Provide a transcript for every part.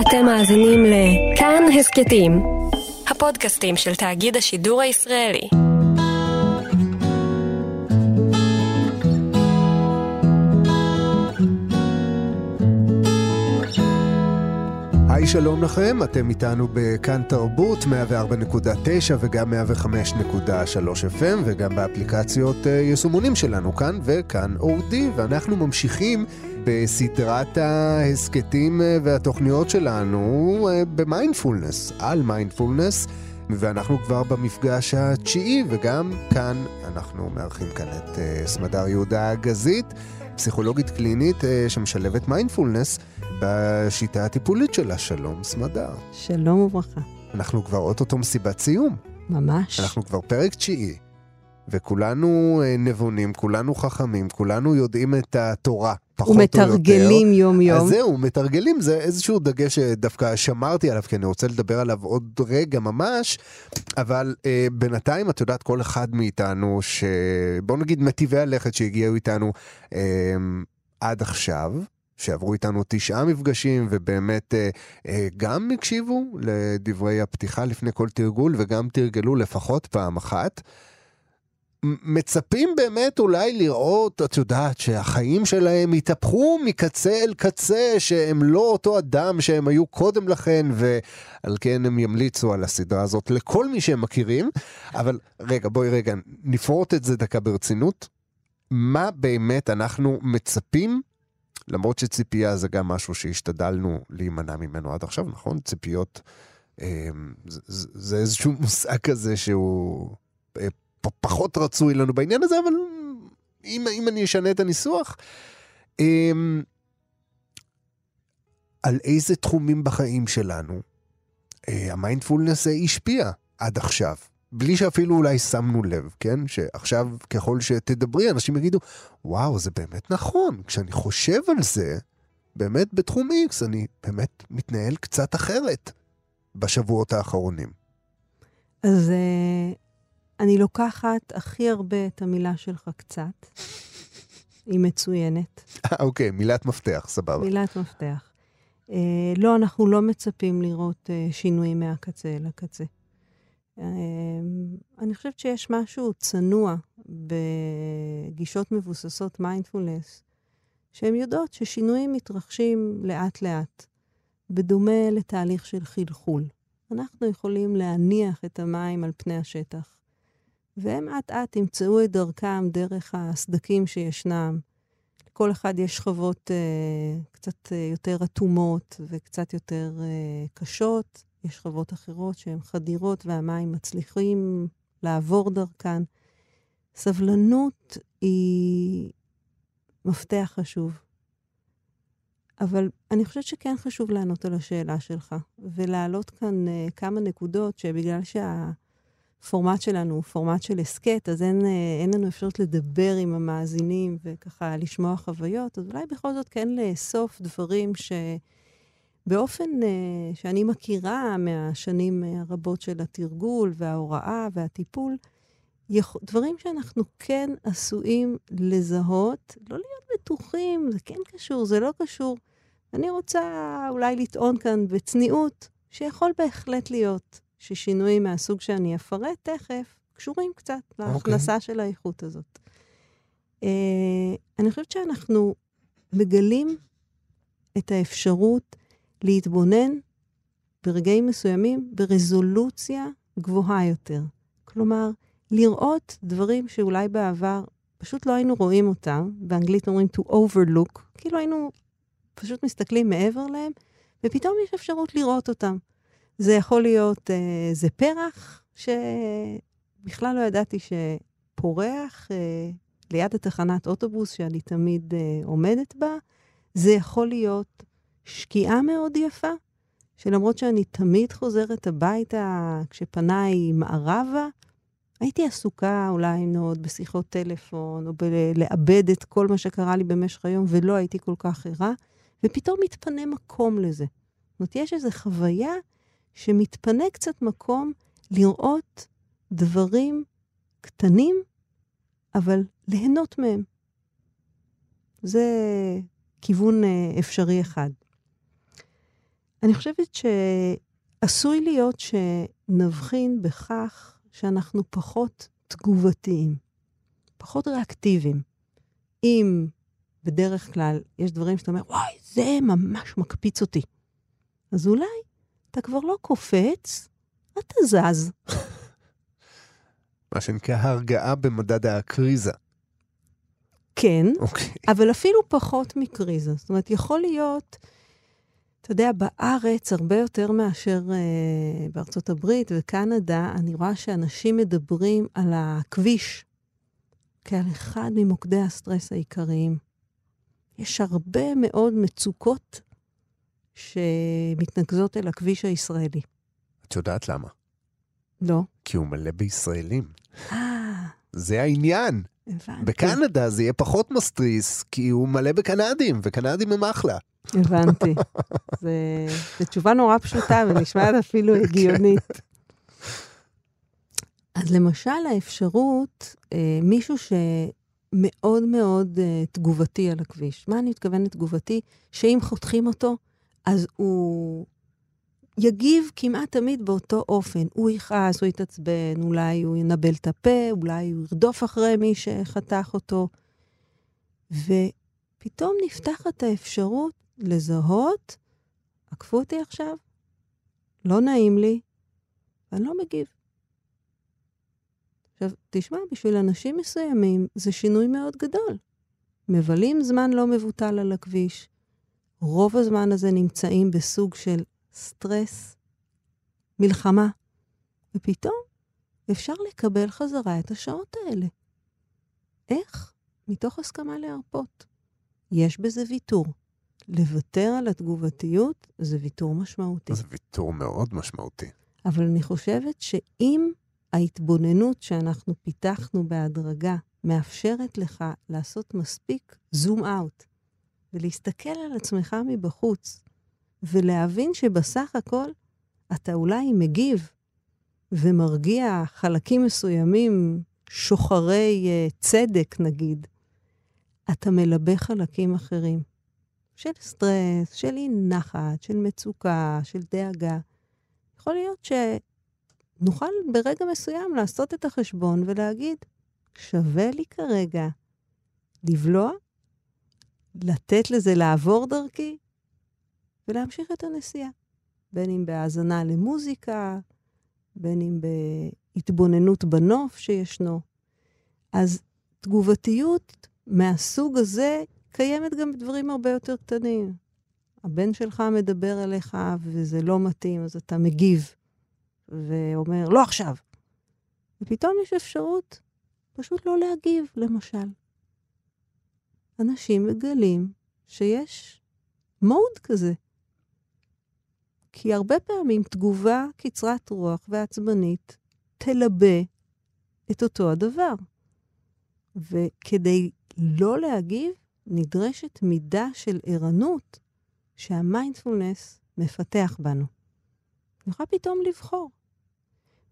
אתם מאזינים לכאן הסכתים, הפודקאסטים של תאגיד השידור הישראלי. היי, שלום לכם, אתם איתנו בכאן תרבות 104.9 וגם 105.3 FM וגם באפליקציות אה, יישומונים שלנו כאן וכאן אורדי, ואנחנו ממשיכים בסדרת ההסכתים אה, והתוכניות שלנו אה, במיינדפולנס, על מיינדפולנס, ואנחנו כבר במפגש התשיעי, וגם כאן אנחנו מארחים כאן את סמדר יהודה הגזית, פסיכולוגית קלינית שמשלבת מיינדפולנס. בשיטה הטיפולית שלה. שלום, סמדר. שלום וברכה. אנחנו כבר אוטוטו מסיבת סיום. ממש. אנחנו כבר פרק תשיעי, וכולנו אה, נבונים, כולנו חכמים, כולנו יודעים את התורה, פחות או יותר. ומתרגלים יום-יום. אז זהו, מתרגלים, זה איזשהו דגש שדווקא שמרתי עליו, כי אני רוצה לדבר עליו עוד רגע ממש, אבל אה, בינתיים, את יודעת, כל אחד מאיתנו, ש... בוא נגיד מטיבי הלכת שהגיעו איתנו אה, עד עכשיו, שעברו איתנו תשעה מפגשים, ובאמת אה, אה, גם הקשיבו לדברי הפתיחה לפני כל תרגול, וגם תרגלו לפחות פעם אחת. מצפים באמת אולי לראות, את יודעת, שהחיים שלהם התהפכו מקצה אל קצה, שהם לא אותו אדם שהם היו קודם לכן, ועל כן הם ימליצו על הסדרה הזאת לכל מי שהם מכירים. אבל רגע, בואי רגע, נפרוט את זה דקה ברצינות. מה באמת אנחנו מצפים למרות שציפייה זה גם משהו שהשתדלנו להימנע ממנו עד עכשיו, נכון? ציפיות אה, זה, זה איזשהו מושג כזה שהוא אה, פחות רצוי לנו בעניין הזה, אבל אם, אם אני אשנה את הניסוח, אה, על איזה תחומים בחיים שלנו המיינדפולנס השפיע עד עכשיו. בלי שאפילו אולי שמנו לב, כן? שעכשיו ככל שתדברי, אנשים יגידו, וואו, זה באמת נכון. כשאני חושב על זה, באמת בתחום X, אני באמת מתנהל קצת אחרת בשבועות האחרונים. אז uh, אני לוקחת הכי הרבה את המילה שלך קצת. היא מצוינת. אה, אוקיי, מילת מפתח, סבבה. מילת מפתח. Uh, לא, אנחנו לא מצפים לראות uh, שינויים מהקצה אל הקצה. אמ, אני חושבת שיש משהו צנוע בגישות מבוססות מיינדפולנס, שהן יודעות ששינויים מתרחשים לאט-לאט, בדומה לתהליך של חלחול. אנחנו יכולים להניח את המים על פני השטח, והם אט-אט ימצאו את דרכם דרך הסדקים שישנם. לכל אחד יש שכבות אה, קצת אה, יותר אטומות וקצת יותר אה, קשות, יש שכבות אחרות שהן חדירות והמים מצליחים לעבור דרכן. סבלנות היא מפתח חשוב. אבל אני חושבת שכן חשוב לענות על השאלה שלך, ולהעלות כאן uh, כמה נקודות שבגלל שהפורמט שלנו הוא פורמט של הסכת, אז אין, uh, אין לנו אפשרות לדבר עם המאזינים וככה לשמוע חוויות, אז אולי בכל זאת כן לאסוף דברים ש... באופן uh, שאני מכירה מהשנים הרבות של התרגול וההוראה והטיפול. דברים שאנחנו כן עשויים לזהות, לא להיות בטוחים, זה כן קשור, זה לא קשור. אני רוצה אולי לטעון כאן בצניעות, שיכול בהחלט להיות ששינויים מהסוג שאני אפרט תכף, קשורים קצת okay. אוקיי. להכנסה של האיכות הזאת. Uh, אני חושבת שאנחנו מגלים את האפשרות להתבונן ברגעים מסוימים ברזולוציה גבוהה יותר. כלומר, לראות דברים שאולי בעבר פשוט לא היינו רואים אותם, באנגלית אומרים to overlook, כאילו היינו פשוט מסתכלים מעבר להם, ופתאום יש אפשרות לראות אותם. זה יכול להיות, אה, זה פרח שבכלל לא ידעתי שפורח אה, ליד התחנת אוטובוס שאני תמיד אה, עומדת בה. זה יכול להיות שקיעה מאוד יפה, שלמרות שאני תמיד חוזרת הביתה כשפניי מערבה, הייתי עסוקה אולי מאוד בשיחות טלפון, או בלאבד את כל מה שקרה לי במשך היום, ולא הייתי כל כך ערה, ופתאום מתפנה מקום לזה. זאת אומרת, יש איזו חוויה שמתפנה קצת מקום לראות דברים קטנים, אבל ליהנות מהם. זה כיוון אה, אפשרי אחד. אני חושבת שעשוי להיות שנבחין בכך שאנחנו פחות תגובתיים, פחות ריאקטיביים. אם בדרך כלל יש דברים שאתה אומר, וואי, זה ממש מקפיץ אותי. אז אולי אתה כבר לא קופץ, אתה זז. מה שנקרא הרגעה במדד הקריזה. כן, אוקיי. אבל אפילו פחות מקריזה. זאת אומרת, יכול להיות, אתה יודע, בארץ, הרבה יותר מאשר אה, בארצות הברית וקנדה, אני רואה שאנשים מדברים על הכביש כעל אחד ממוקדי הסטרס העיקריים. יש הרבה מאוד מצוקות שמתנקזות אל הכביש הישראלי. את יודעת למה? לא. כי הוא מלא בישראלים. אה, זה העניין. הבנתי. בקנדה זה יהיה פחות מסטריס, כי הוא מלא בקנדים, וקנדים הם אחלה. הבנתי. זו תשובה נורא פשוטה ונשמעת אפילו הגיונית. אז למשל האפשרות, אה, מישהו שמאוד מאוד אה, תגובתי על הכביש. מה אני מתכוונת תגובתי? שאם חותכים אותו, אז הוא יגיב כמעט תמיד באותו אופן. הוא יכעס, הוא יתעצבן, אולי הוא ינבל את הפה, אולי הוא ירדוף אחרי מי שחתך אותו. ופתאום נפתחת האפשרות לזהות, עקפו אותי עכשיו, לא נעים לי, ואני לא מגיב. עכשיו, תשמע, בשביל אנשים מסוימים זה שינוי מאוד גדול. מבלים זמן לא מבוטל על הכביש. רוב הזמן הזה נמצאים בסוג של סטרס, מלחמה, ופתאום אפשר לקבל חזרה את השעות האלה. איך? מתוך הסכמה להרפות. יש בזה ויתור. לוותר על התגובתיות זה ויתור משמעותי. זה ויתור מאוד משמעותי. אבל אני חושבת שאם ההתבוננות שאנחנו פיתחנו בהדרגה מאפשרת לך לעשות מספיק זום אאוט ולהסתכל על עצמך מבחוץ ולהבין שבסך הכל אתה אולי מגיב ומרגיע חלקים מסוימים, שוחרי uh, צדק נגיד, אתה מלבה חלקים אחרים. של סטרס, של אי נחת, של מצוקה, של דאגה. יכול להיות שנוכל ברגע מסוים לעשות את החשבון ולהגיד, שווה לי כרגע לבלוע, לתת לזה לעבור דרכי ולהמשיך את הנסיעה. בין אם בהאזנה למוזיקה, בין אם בהתבוננות בנוף שישנו. אז תגובתיות מהסוג הזה קיימת גם בדברים הרבה יותר קטנים. הבן שלך מדבר אליך וזה לא מתאים, אז אתה מגיב ואומר, לא עכשיו. ופתאום יש אפשרות פשוט לא להגיב, למשל. אנשים מגלים שיש מוד כזה. כי הרבה פעמים תגובה קצרת רוח ועצבנית תלבה את אותו הדבר. וכדי לא להגיב, נדרשת מידה של ערנות שהמיינדפולנס מפתח בנו. נוכל פתאום לבחור.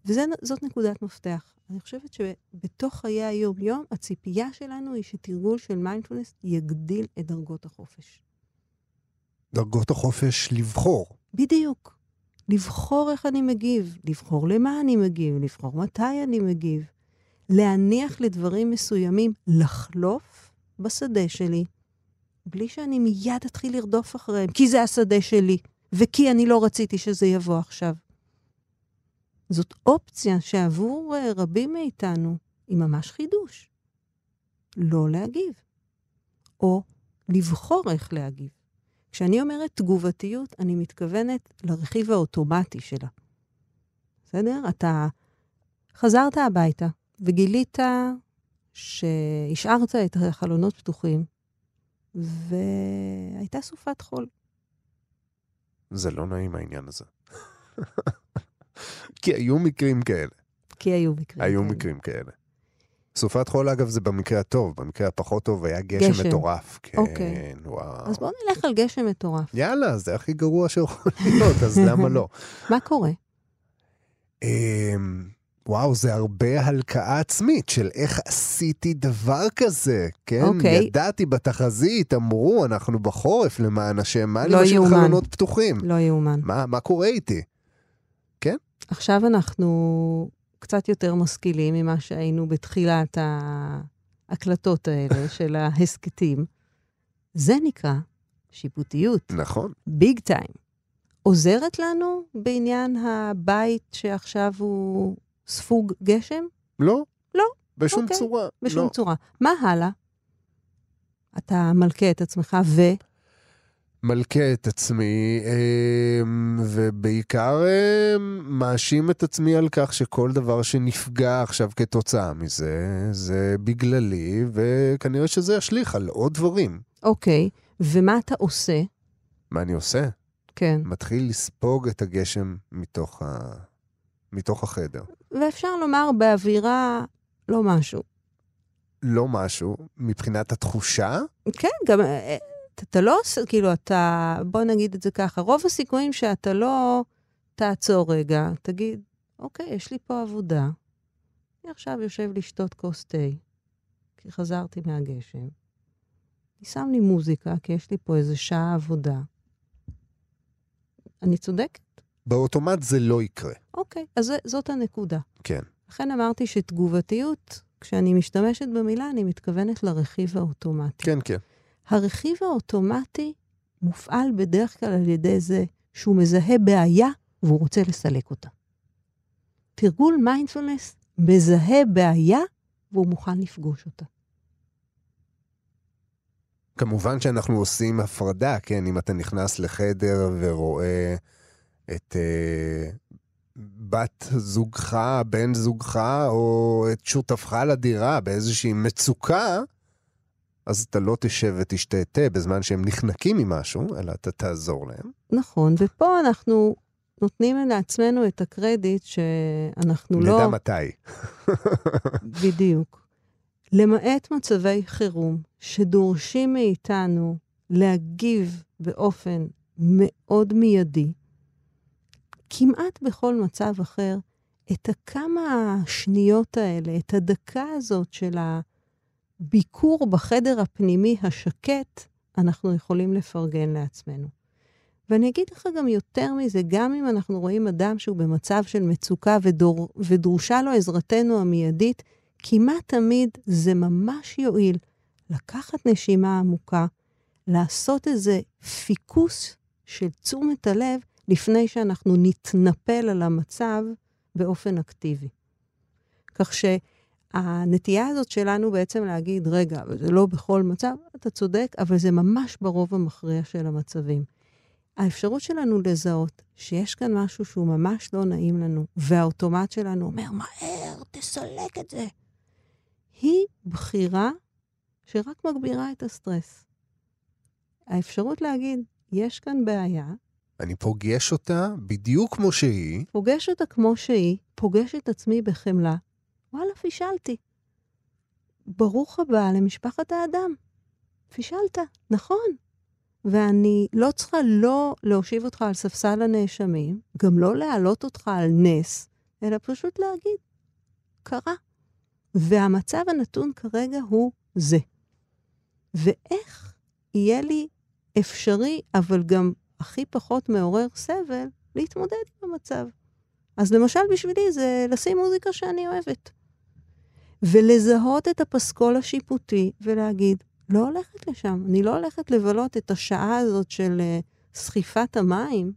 וזאת נקודת מפתח. אני חושבת שבתוך חיי היום-יום, הציפייה שלנו היא שתרגול של מיינדפולנס יגדיל את דרגות החופש. דרגות החופש לבחור. בדיוק. לבחור איך אני מגיב, לבחור למה אני מגיב, לבחור מתי אני מגיב. להניח לדברים מסוימים לחלוף בשדה שלי, בלי שאני מיד אתחיל לרדוף אחריהם, כי זה השדה שלי, וכי אני לא רציתי שזה יבוא עכשיו. זאת אופציה שעבור uh, רבים מאיתנו היא ממש חידוש. לא להגיב, או לבחור איך להגיב. כשאני אומרת תגובתיות, אני מתכוונת לרכיב האוטומטי שלה. בסדר? אתה חזרת הביתה וגילית שהשארת את החלונות פתוחים, והייתה סופת חול. זה לא נעים העניין הזה. כי היו מקרים כאלה. כי היו מקרים היו כאלה. מקרים כאלה. סופת חול, אגב, זה במקרה הטוב. במקרה הפחות טוב היה גשם, גשם. מטורף. כן, אוקיי. וואו. אז בואו נלך על גשם מטורף. יאללה, זה הכי גרוע שיכול להיות, אז למה לא? מה קורה? אמ, וואו, זה הרבה הלקאה עצמית של איך עשיתי דבר כזה, כן? אוקיי. ידעתי בתחזית, אמרו, אנחנו בחורף למען השם, מה לא משאיר יאומן. חלונות פתוחים? לא יאומן. מה, מה קורה איתי? עכשיו אנחנו קצת יותר משכילים ממה שהיינו בתחילת ההקלטות האלה של ההסכתים. זה נקרא שיפוטיות, נכון. ביג טיים. עוזרת לנו בעניין הבית שעכשיו הוא ספוג גשם? לא. לא. בשום אוקיי. צורה. בשום לא. צורה. מה הלאה? אתה מלכה את עצמך ו... מלכה את עצמי, אמ, ובעיקר אמ, מאשים את עצמי על כך שכל דבר שנפגע עכשיו כתוצאה מזה, זה בגללי, וכנראה שזה ישליך על עוד דברים. אוקיי, ומה אתה עושה? מה אני עושה? כן. מתחיל לספוג את הגשם מתוך, ה... מתוך החדר. ואפשר לומר באווירה לא משהו. לא משהו, מבחינת התחושה, כן, גם אה, אתה, אתה לא עושה, כאילו, אתה, בוא נגיד את זה ככה, רוב הסיכויים שאתה לא תעצור רגע, תגיד, אוקיי, יש לי פה עבודה, אני עכשיו יושב לשתות כוס תה, כי חזרתי מהגשם. אני שם לי מוזיקה, כי יש לי פה איזה שעה עבודה. אני צודקת? באוטומט זה לא יקרה. אוקיי, אז זה, זאת הנקודה. כן. לכן אמרתי שתגובתיות, כשאני משתמשת במילה, אני מתכוונת לרכיב האוטומטי. כן, כן. הרכיב האוטומטי מופעל בדרך כלל על ידי זה שהוא מזהה בעיה והוא רוצה לסלק אותה. תרגול מיינדפולנס מזהה בעיה והוא מוכן לפגוש אותה. כמובן שאנחנו עושים הפרדה, כן? אם אתה נכנס לחדר ורואה את אה, בת זוגך, בן זוגך, או את שותפך לדירה באיזושהי מצוקה, אז אתה לא תשב ותשתה תה בזמן שהם נחנקים ממשהו, אלא אתה תעזור להם. נכון, ופה אנחנו נותנים לעצמנו את הקרדיט שאנחנו לא... נדע מתי. בדיוק. למעט מצבי חירום שדורשים מאיתנו להגיב באופן מאוד מיידי, כמעט בכל מצב אחר, את הכמה השניות האלה, את הדקה הזאת של הביקור בחדר הפנימי השקט, אנחנו יכולים לפרגן לעצמנו. ואני אגיד לך גם יותר מזה, גם אם אנחנו רואים אדם שהוא במצב של מצוקה ודור, ודרושה לו עזרתנו המיידית, כמעט תמיד זה ממש יועיל לקחת נשימה עמוקה, לעשות איזה פיקוס של תשומת הלב לפני שאנחנו נתנפל על המצב באופן אקטיבי. כך שהנטייה הזאת שלנו בעצם להגיד, רגע, זה לא בכל מצב, אתה צודק, אבל זה ממש ברוב המכריע של המצבים. האפשרות שלנו לזהות שיש כאן משהו שהוא ממש לא נעים לנו, והאוטומט שלנו אומר, מהר, תסלק את זה, היא בחירה שרק מגבירה את הסטרס. האפשרות להגיד, יש כאן בעיה, אני פוגש אותה בדיוק כמו שהיא, פוגש אותה כמו שהיא, פוגש את עצמי בחמלה, וואלה, פישלתי. ברוך הבא למשפחת האדם. פישלת, נכון. ואני לא צריכה לא להושיב אותך על ספסל הנאשמים, גם לא להעלות אותך על נס, אלא פשוט להגיד, קרה. והמצב הנתון כרגע הוא זה. ואיך יהיה לי אפשרי, אבל גם הכי פחות מעורר סבל, להתמודד עם המצב. אז למשל בשבילי זה לשים מוזיקה שאני אוהבת. ולזהות את הפסקול השיפוטי ולהגיד, לא הולכת לשם, אני לא הולכת לבלות את השעה הזאת של uh, סחיפת המים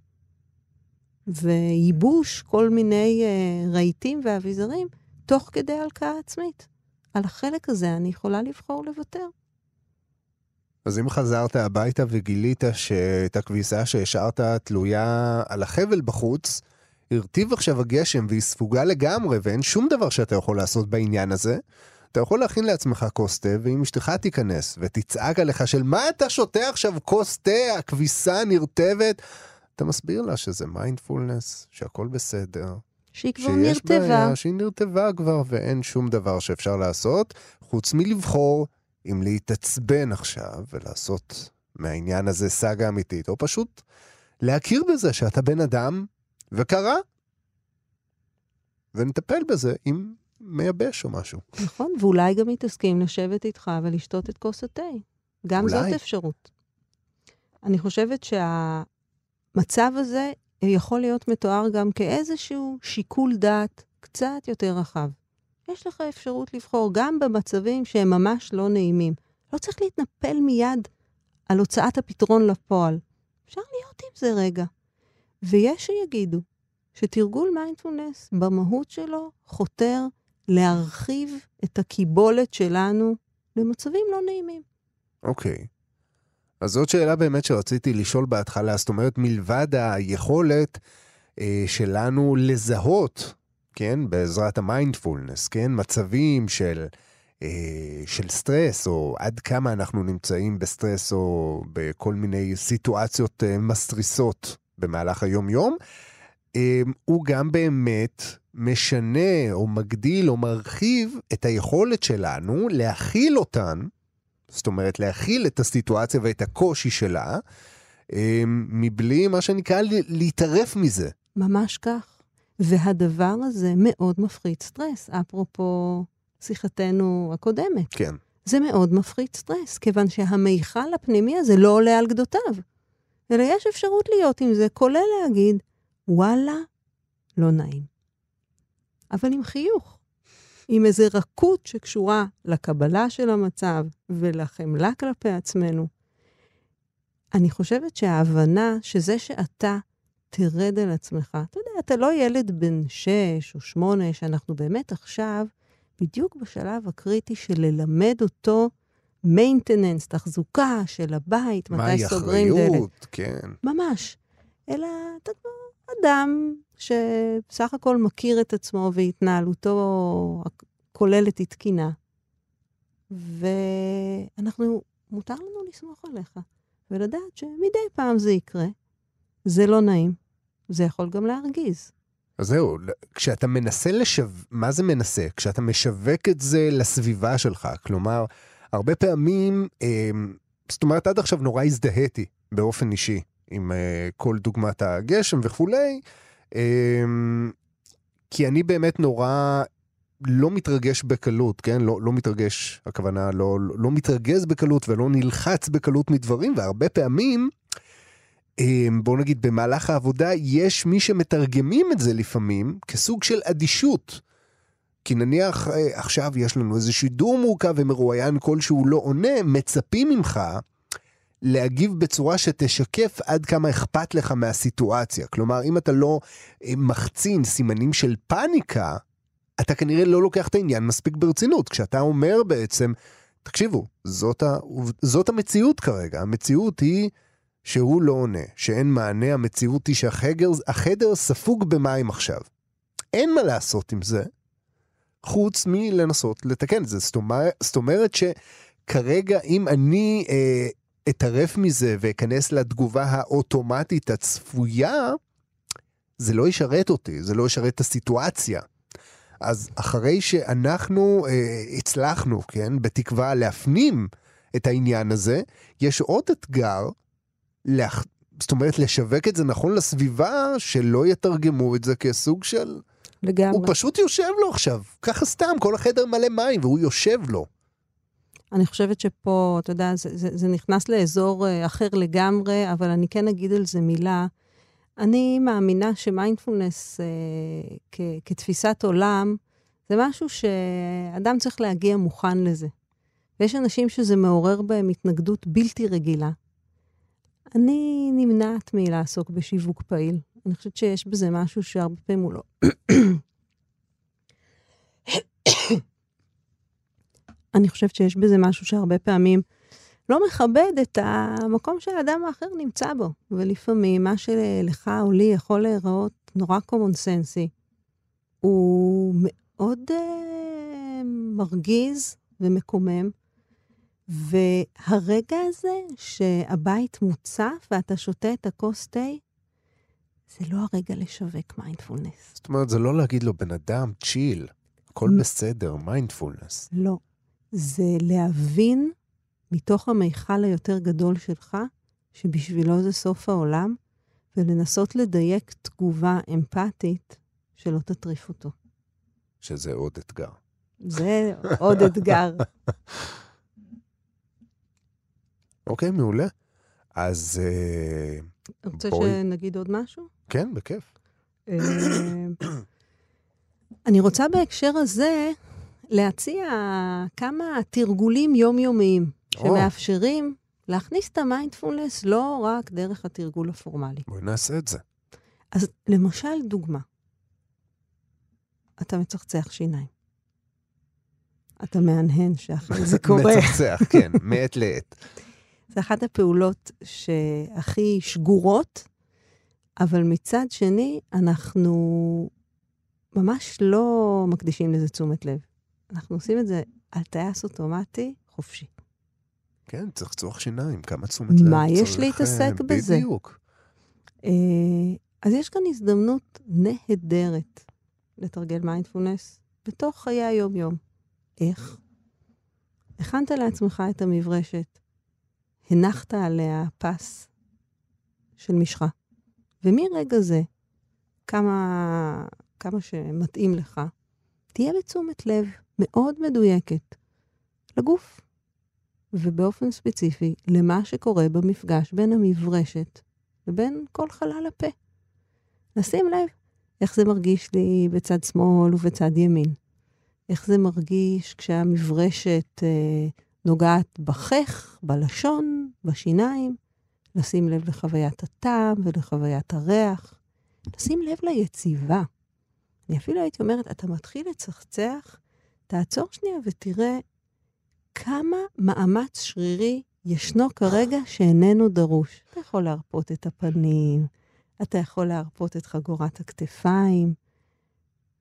וייבוש כל מיני uh, רהיטים ואביזרים, תוך כדי הלקאה עצמית. על החלק הזה אני יכולה לבחור לוותר. אז אם חזרת הביתה וגילית שאת הכביסה שהשארת תלויה על החבל בחוץ, הרטיב עכשיו הגשם והיא ספוגה לגמרי ואין שום דבר שאתה יכול לעשות בעניין הזה, אתה יכול להכין לעצמך כוס תה, ואם אשתך תיכנס ותצעק עליך של מה אתה שותה עכשיו כוס תה, הכביסה נרטבת, אתה מסביר לה שזה מיינדפולנס, שהכל בסדר. שהיא כבר שיש נרטבה. בעיה, שהיא נרטבה כבר ואין שום דבר שאפשר לעשות, חוץ מלבחור אם להתעצבן עכשיו ולעשות מהעניין הזה סאגה אמיתית, או פשוט להכיר בזה שאתה בן אדם, וקרה. ונטפל בזה עם מייבש או משהו. נכון, ואולי גם מתעסקים לשבת איתך ולשתות את כוס התה. גם אולי. זאת אפשרות. אני חושבת שהמצב הזה יכול להיות מתואר גם כאיזשהו שיקול דעת קצת יותר רחב. יש לך אפשרות לבחור גם במצבים שהם ממש לא נעימים. לא צריך להתנפל מיד על הוצאת הפתרון לפועל. אפשר להיות עם זה רגע. ויש שיגידו שתרגול מיינדפולנס במהות שלו חותר להרחיב את הקיבולת שלנו למצבים לא נעימים. אוקיי. אז זאת שאלה באמת שרציתי לשאול בהתחלה, זאת אומרת, מלבד היכולת אה, שלנו לזהות, כן, בעזרת המיינדפולנס, כן, מצבים של, אה, של סטרס, או עד כמה אנחנו נמצאים בסטרס, או בכל מיני סיטואציות אה, מסטריסות במהלך היום-יום, אה, הוא גם באמת משנה, או מגדיל, או מרחיב את היכולת שלנו להכיל אותן, זאת אומרת, להכיל את הסיטואציה ואת הקושי שלה, אה, מבלי, מה שנקרא, להיטרף מזה. ממש כך. והדבר הזה מאוד מפחית סטרס, אפרופו שיחתנו הקודמת. כן. זה מאוד מפחית סטרס, כיוון שהמיכל הפנימי הזה לא עולה על גדותיו. אלא יש אפשרות להיות עם זה, כולל להגיד, וואלה, לא נעים. אבל עם חיוך. עם איזו רכות שקשורה לקבלה של המצב ולחמלה כלפי עצמנו. אני חושבת שההבנה שזה שאתה תרד על עצמך, אתה יודע, אתה לא ילד בן שש או שמונה, שאנחנו באמת עכשיו בדיוק בשלב הקריטי של ללמד אותו maintenance, תחזוקה של הבית, מתי סוגרים דלת. מהי אחריות, כן. ממש. אלא אתה כבר אדם שסך הכל מכיר את עצמו והתנהלותו הכוללת היא תקינה. ואנחנו, מותר לנו לסמוך עליך, ולדעת שמדי פעם זה יקרה. זה לא נעים, זה יכול גם להרגיז. אז זהו, כשאתה מנסה לשו... מה זה מנסה? כשאתה משווק את זה לסביבה שלך, כלומר, הרבה פעמים, אה, זאת אומרת, עד עכשיו נורא הזדהיתי באופן אישי עם אה, כל דוגמת הגשם וכולי, אה, כי אני באמת נורא לא מתרגש בקלות, כן? לא, לא מתרגש, הכוונה, לא, לא מתרגז בקלות ולא נלחץ בקלות מדברים, והרבה פעמים, בואו נגיד, במהלך העבודה יש מי שמתרגמים את זה לפעמים כסוג של אדישות. כי נניח עכשיו יש לנו איזה שידור מורכב ומרואיין כלשהו לא עונה, מצפים ממך להגיב בצורה שתשקף עד כמה אכפת לך מהסיטואציה. כלומר, אם אתה לא מחצין סימנים של פאניקה, אתה כנראה לא לוקח את העניין מספיק ברצינות. כשאתה אומר בעצם, תקשיבו, זאת, ה... זאת המציאות כרגע. המציאות היא שהוא לא עונה, שאין מענה, המציאות היא שהחדר ספוג במים עכשיו. אין מה לעשות עם זה, חוץ מלנסות לתקן את זה. זאת אומרת, שכרגע אם אני אה, אטרף מזה ואכנס לתגובה האוטומטית הצפויה, זה לא ישרת אותי, זה לא ישרת את הסיטואציה. אז אחרי שאנחנו אה, הצלחנו, כן, בתקווה להפנים את העניין הזה, יש עוד אתגר, להח... זאת אומרת, לשווק את זה נכון לסביבה, שלא יתרגמו את זה כסוג של... לגמרי. הוא פשוט יושב לו עכשיו, ככה סתם, כל החדר מלא מים, והוא יושב לו. אני חושבת שפה, אתה יודע, זה, זה, זה נכנס לאזור uh, אחר לגמרי, אבל אני כן אגיד על זה מילה. אני מאמינה שמיינדפולנס כ, כתפיסת עולם, זה משהו שאדם צריך להגיע מוכן לזה. ויש אנשים שזה מעורר בהם התנגדות בלתי רגילה. אני נמנעת מלעסוק בשיווק פעיל. אני חושבת שיש בזה משהו שהרבה פעמים הוא לא... אני חושבת שיש בזה משהו שהרבה פעמים לא מכבד את המקום שהאדם האחר נמצא בו. ולפעמים מה שלך או לי יכול להיראות נורא קומון סנסי, הוא מאוד אה, מרגיז ומקומם. והרגע הזה שהבית מוצף ואתה שותה את הכוס תה, זה לא הרגע לשווק מיינדפולנס. זאת אומרת, זה לא להגיד לו, בן אדם, צ'יל, הכל בסדר, מיינדפולנס. לא. זה להבין מתוך המיכל היותר גדול שלך, שבשבילו זה סוף העולם, ולנסות לדייק תגובה אמפתית שלא תטריף אותו. שזה עוד אתגר. זה עוד אתגר. אוקיי, מעולה. אז אה, רוצה בואי. שנגיד עוד משהו? כן, בכיף. אה, אני רוצה בהקשר הזה להציע כמה תרגולים יומיומיים. שמאפשרים להכניס את המיינדפולנס לא רק דרך התרגול הפורמלי. בואי נעשה את זה. אז למשל, דוגמה. אתה מצחצח שיניים. אתה מהנהן שאחרי זה קורה. מצחצח, כן, מעת לעת. זה אחת הפעולות שהכי שגורות, אבל מצד שני, אנחנו ממש לא מקדישים לזה תשומת לב. אנחנו עושים את זה על טייס אוטומטי חופשי. כן, צחצוח שיניים, כמה תשומת לב. מה יש צריך, להתעסק בזה? בדיוק. אה, אז יש כאן הזדמנות נהדרת לתרגל מיינדפולנס בתוך חיי היום-יום. איך? הכנת לעצמך את המברשת, הנחת עליה פס של משחה, ומרגע זה, כמה, כמה שמתאים לך, תהיה בתשומת לב מאוד מדויקת לגוף, ובאופן ספציפי למה שקורה במפגש בין המברשת לבין כל חלל הפה. נשים לב איך זה מרגיש לי בצד שמאל ובצד ימין. איך זה מרגיש כשהמברשת אה, נוגעת בחך, בלשון, בשיניים. לשים לב לחוויית הטעם ולחוויית הריח. לשים לב ליציבה. אני אפילו הייתי אומרת, אתה מתחיל לצחצח, תעצור שנייה ותראה כמה מאמץ שרירי ישנו כרגע שאיננו דרוש. אתה יכול להרפות את הפנים, אתה יכול להרפות את חגורת הכתפיים,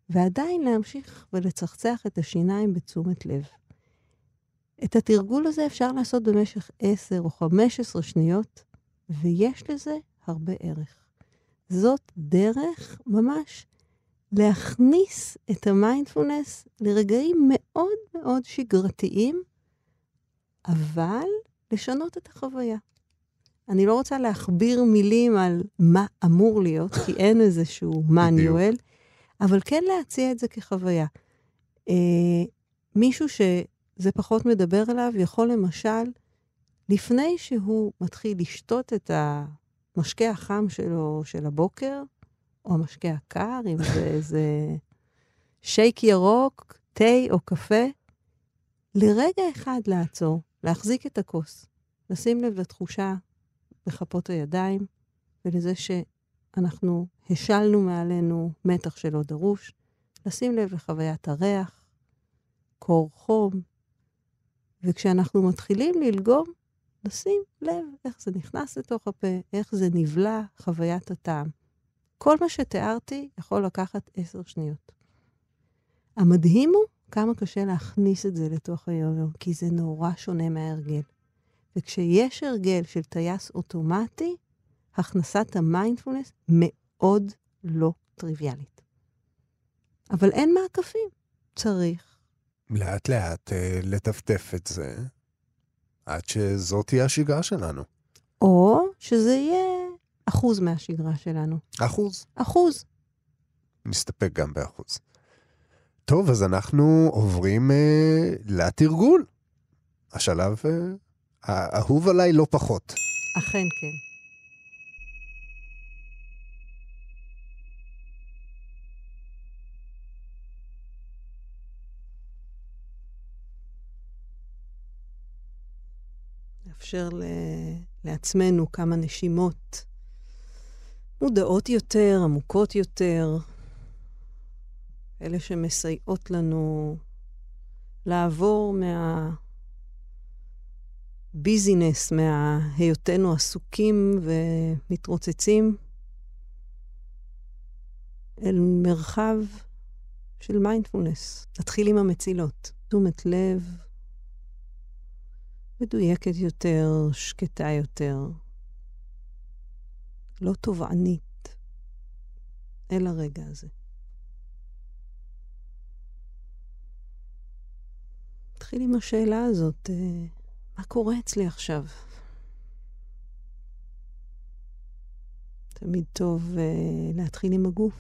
ועדיין להמשיך ולצחצח את השיניים בתשומת לב. את התרגול הזה אפשר לעשות במשך 10 או 15 שניות, ויש לזה הרבה ערך. זאת דרך ממש להכניס את המיינדפולנס לרגעים מאוד מאוד שגרתיים, אבל לשנות את החוויה. אני לא רוצה להכביר מילים על מה אמור להיות, כי אין איזשהו manual, אבל כן להציע את זה כחוויה. אה, מישהו שזה פחות מדבר אליו, יכול למשל, לפני שהוא מתחיל לשתות את המשקה החם שלו של הבוקר, או המשקה הקר, אם זה איזה שייק ירוק, תה או קפה, לרגע אחד לעצור, להחזיק את הכוס, לשים לב לתחושה בכפות הידיים ולזה שאנחנו השלנו מעלינו מתח שלא דרוש, לשים לב לחוויית הריח, קור חום, וכשאנחנו מתחילים ללגום, לשים לב איך זה נכנס לתוך הפה, איך זה נבלע, חוויית הטעם. כל מה שתיארתי יכול לקחת עשר שניות. המדהים הוא כמה קשה להכניס את זה לתוך היום-יום, כי זה נורא שונה מההרגל. וכשיש הרגל של טייס אוטומטי, הכנסת המיינדפולנס מאוד לא טריוויאלית. אבל אין מעקפים. צריך. לאט לאט אה, לטפטף את זה, עד שזאת תהיה השגרה שלנו. או שזה יהיה אחוז מהשגרה שלנו. אחוז. אחוז. נסתפק גם באחוז. טוב, אז אנחנו עוברים אה, לתרגול. השלב אה, האהוב עליי לא פחות. אכן כן. נאפשר ל- לעצמנו כמה נשימות מודעות יותר, עמוקות יותר, אלה שמסייעות לנו לעבור מה... ביזינס, מהיותנו עסוקים ומתרוצצים, אל מרחב של מיינדפולנס. נתחיל עם המצילות. תשומת לב מדויקת יותר, שקטה יותר, לא תובענית, אל הרגע הזה. נתחיל עם השאלה הזאת. אה, מה קורה אצלי עכשיו? תמיד טוב uh, להתחיל עם הגוף.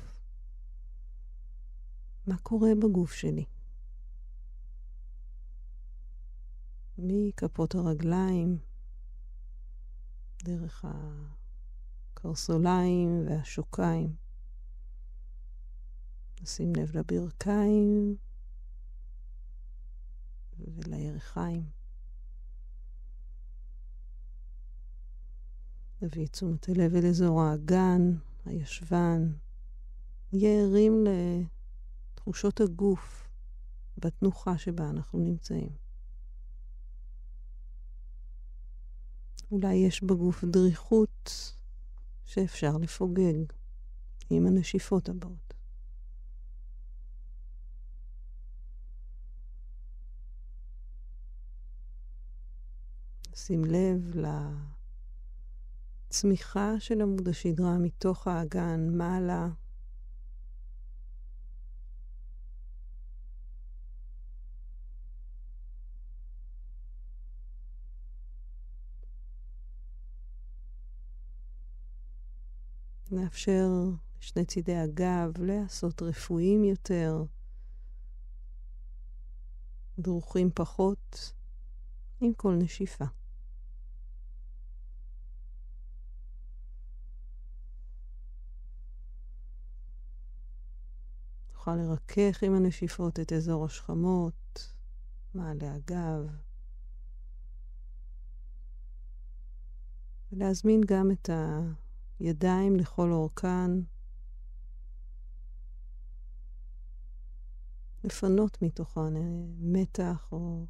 מה קורה בגוף שלי. מכפות הרגליים, דרך הקרסוליים והשוקיים. נשים לב לברכיים ולירכיים. נביא את תשומת הלב אל אזור האגן, הישבן. נהיה ערים לתחושות הגוף בתנוחה שבה אנחנו נמצאים. אולי יש בגוף דריכות שאפשר לפוגג עם הנשיפות הבאות. שים לב לצמיחה של עמוד השדרה מתוך האגן מעלה נאפשר לשני צידי הגב להיעשות רפואיים יותר, דרוכים פחות, עם כל נשיפה. נוכל לרכך עם הנשיפות את אזור השכמות, מעלה הגב, ולהזמין גם את ה... ידיים לכל אורכן. לפנות מתוכן אה, מתח או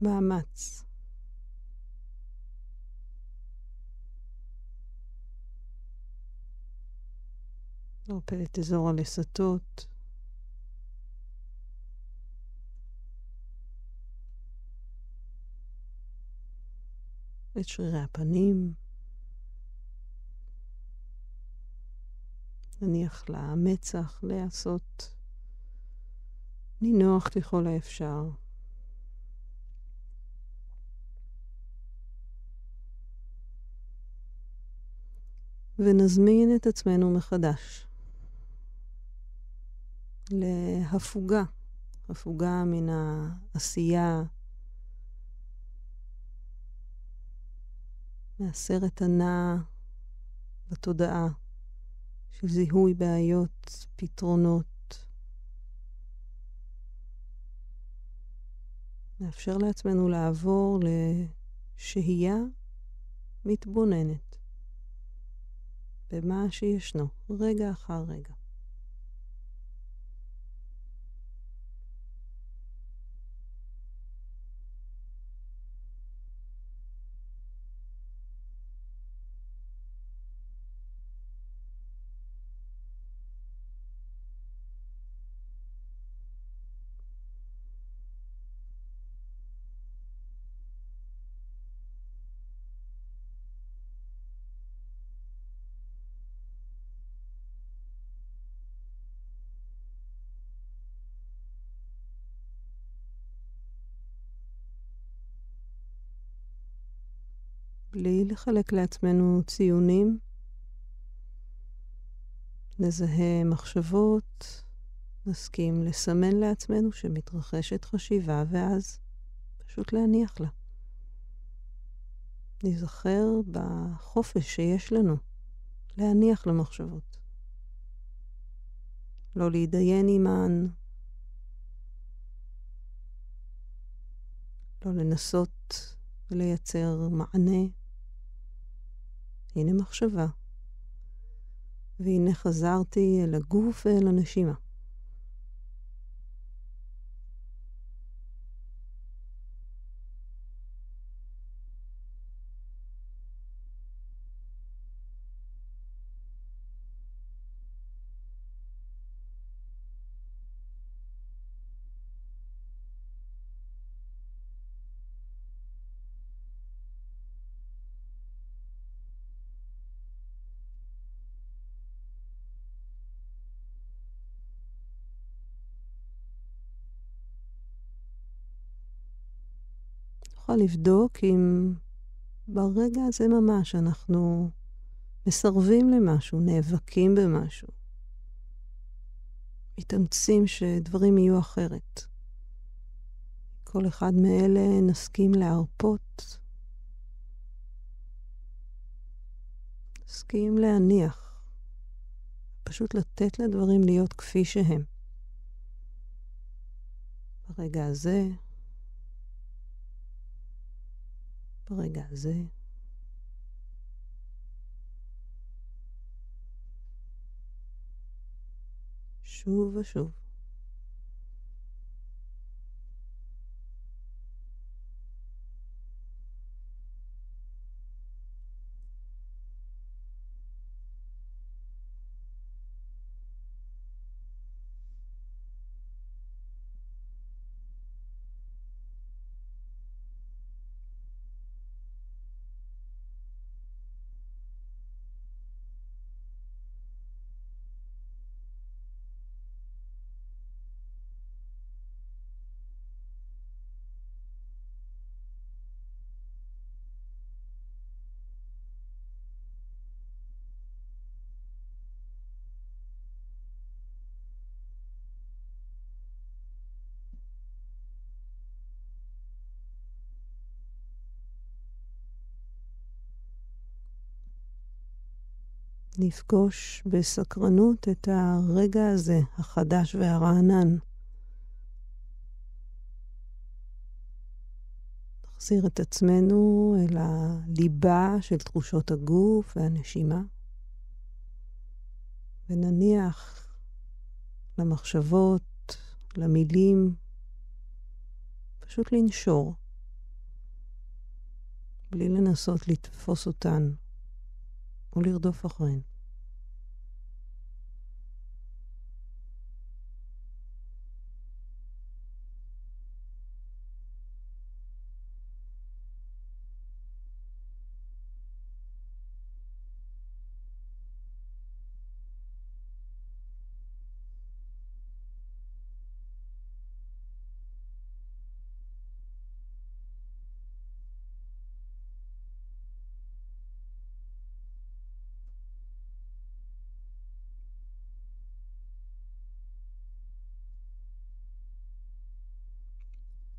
מאמץ. נרפל את אזור הלסתות. את שרירי הפנים. נניח למצח להיעשות נינוח ככל האפשר. ונזמין את עצמנו מחדש להפוגה, הפוגה מן העשייה, מהסרט הנע בתודעה. של זיהוי בעיות, פתרונות. נאפשר לעצמנו לעבור לשהייה מתבוננת במה שישנו, רגע אחר רגע. בלי לחלק לעצמנו ציונים. נזהה מחשבות, נסכים לסמן לעצמנו שמתרחשת חשיבה, ואז פשוט להניח לה. נזכר בחופש שיש לנו להניח למחשבות. לא להתדיין עימן, לא לנסות ולייצר מענה. הנה מחשבה. והנה חזרתי אל הגוף ואל הנשימה. נוכל לבדוק אם ברגע הזה ממש אנחנו מסרבים למשהו, נאבקים במשהו, מתאמצים שדברים יהיו אחרת. כל אחד מאלה נסכים להרפות, נסכים להניח, פשוט לתת לדברים להיות כפי שהם. ברגע הזה, ברגע הזה. שוב ושוב. נפגוש בסקרנות את הרגע הזה, החדש והרענן. נחזיר את עצמנו אל הליבה של תחושות הגוף והנשימה, ונניח למחשבות, למילים, פשוט לנשור, בלי לנסות לתפוס אותן. ולרדוף אחריהן.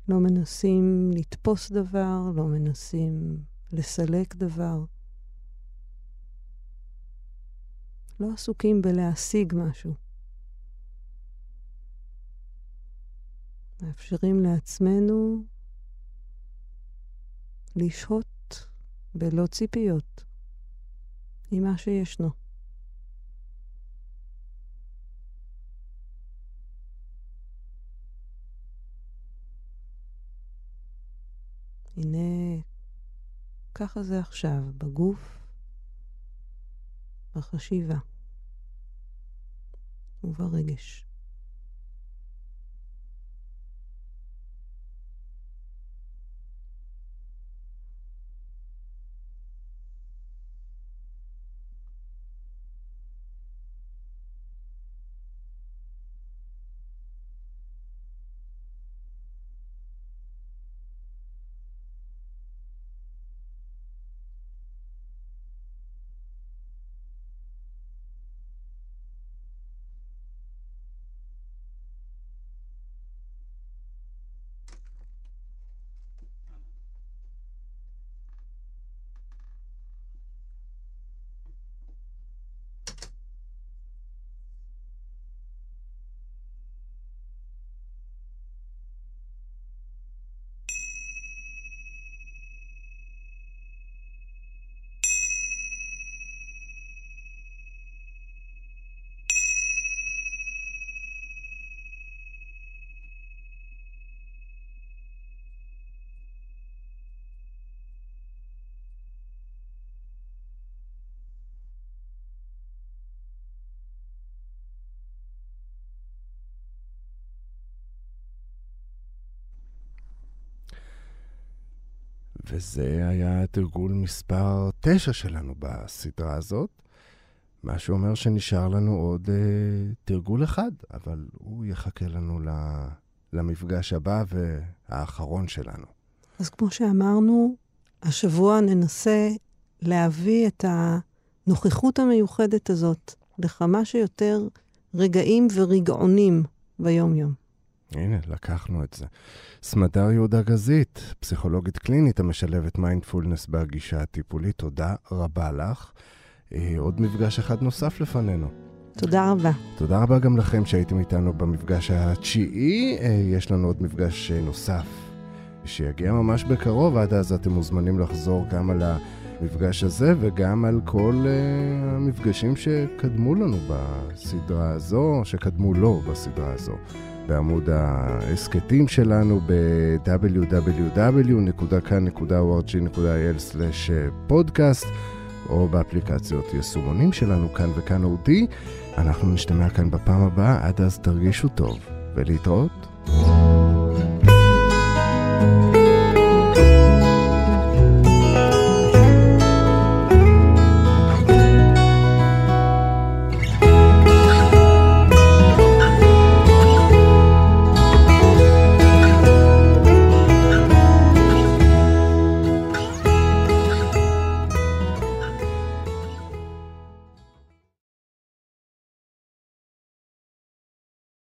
לא מנסים לתפוס דבר, לא מנסים לסלק דבר. לא עסוקים בלהשיג משהו. מאפשרים לעצמנו לשהות בלא ציפיות עם מה שישנו. הנה, ככה זה עכשיו, בגוף, בחשיבה וברגש. וזה היה תרגול מספר 9 שלנו בסדרה הזאת, מה שאומר שנשאר לנו עוד אה, תרגול אחד, אבל הוא יחכה לנו למפגש הבא והאחרון שלנו. אז כמו שאמרנו, השבוע ננסה להביא את הנוכחות המיוחדת הזאת לכמה שיותר רגעים ורגעונים ביום-יום. הנה, לקחנו את זה. סמדר יהודה גזית, פסיכולוגית קלינית המשלבת מיינדפולנס בהגישה הטיפולית, תודה רבה לך. אה, עוד מפגש אחד נוסף לפנינו. תודה רבה. תודה רבה גם לכם שהייתם איתנו במפגש התשיעי. אה, יש לנו עוד מפגש אה, נוסף שיגיע ממש בקרוב. עד אז אתם מוזמנים לחזור גם על המפגש הזה וגם על כל uh, המפגשים שקדמו לנו בסדרה הזו, שקדמו לו בסדרה הזו. בעמוד ההסכתים שלנו ב-www.kan.org.il/פודקאסט או באפליקציות יישומונים שלנו כאן וכאן אודי. אנחנו נשתמע כאן בפעם הבאה, עד אז תרגישו טוב ולהתראות. thank you